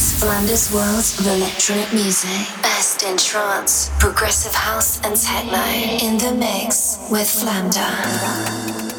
Flamda's World of Electronic Music. Best in trance, progressive house, and techno. In the mix with Flamda.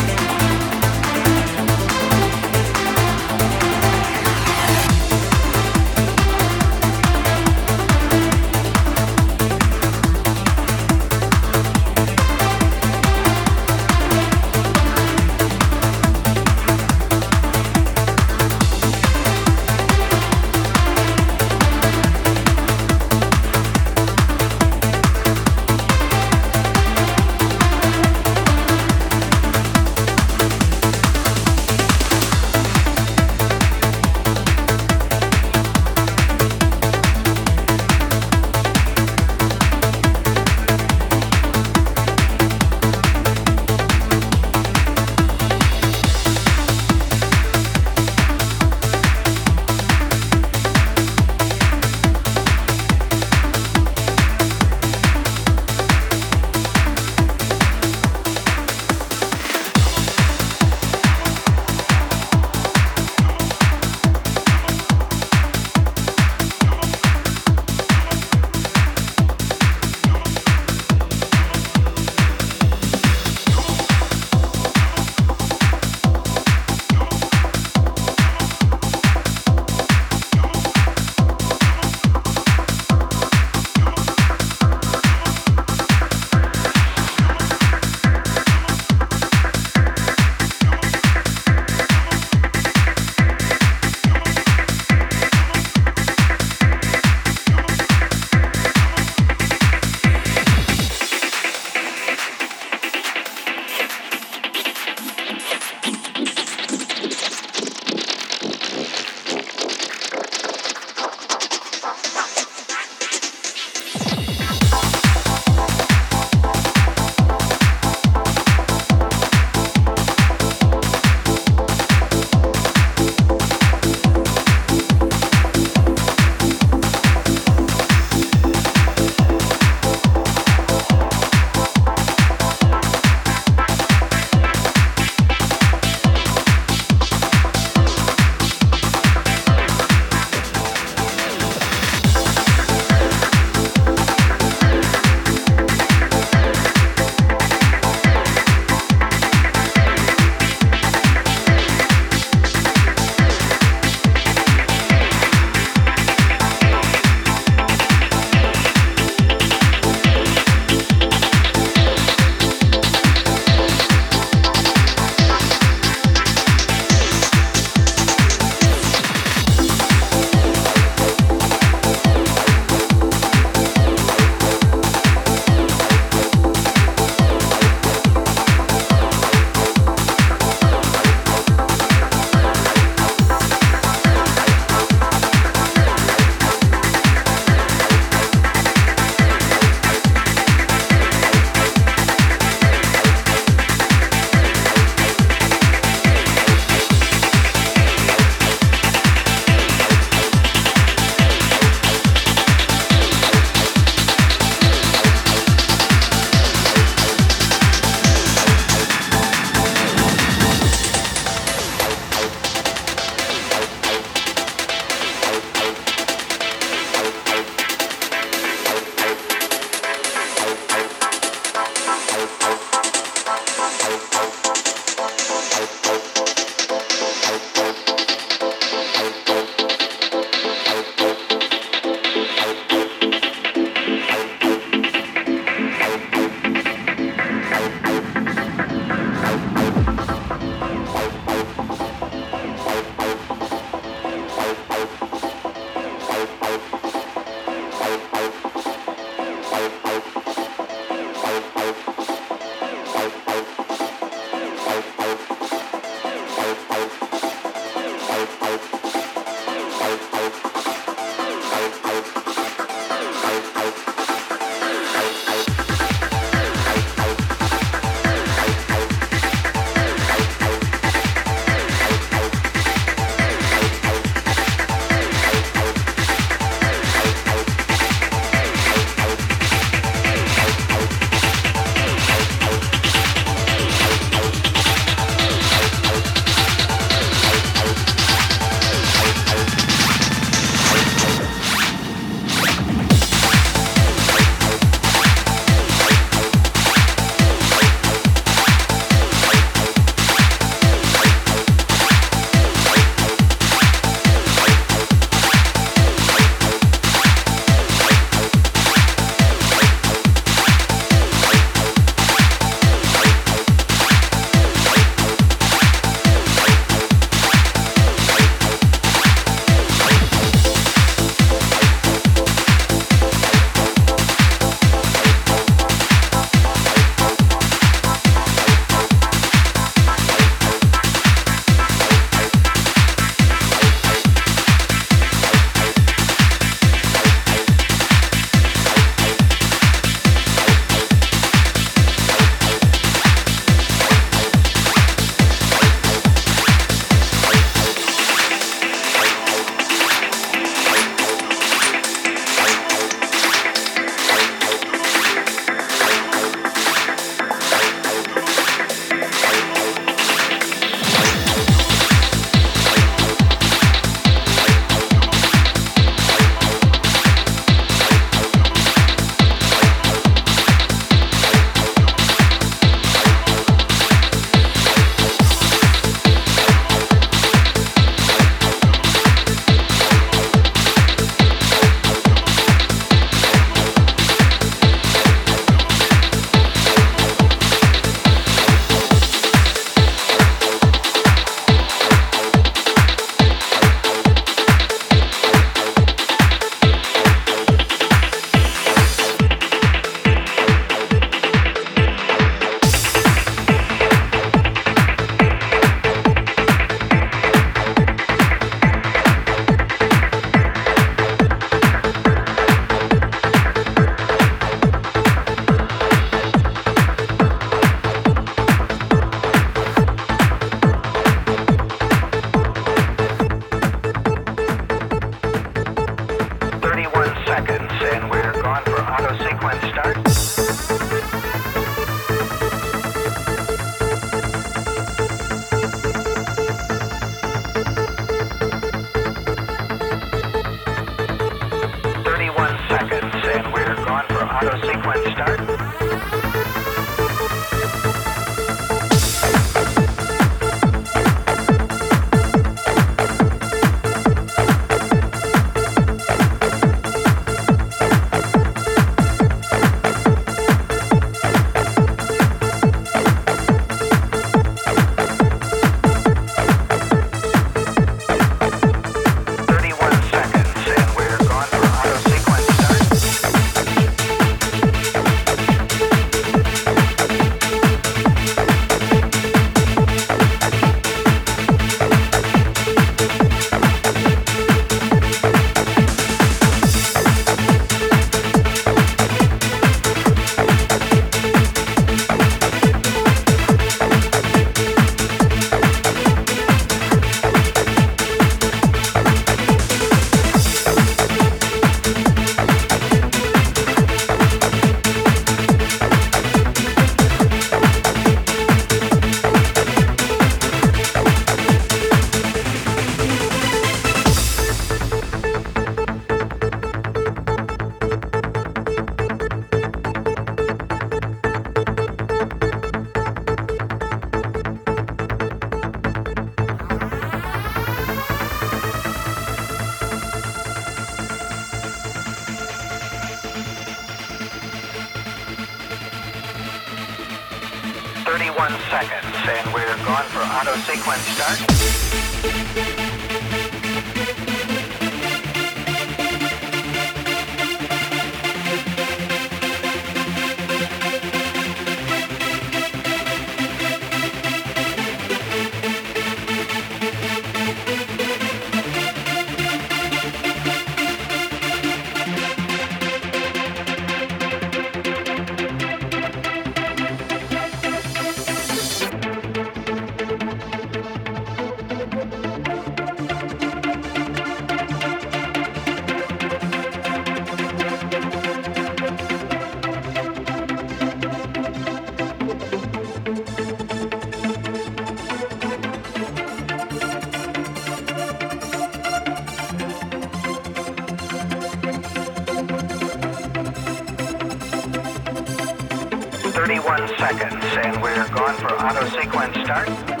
Seconds, and we're gone for auto sequence start.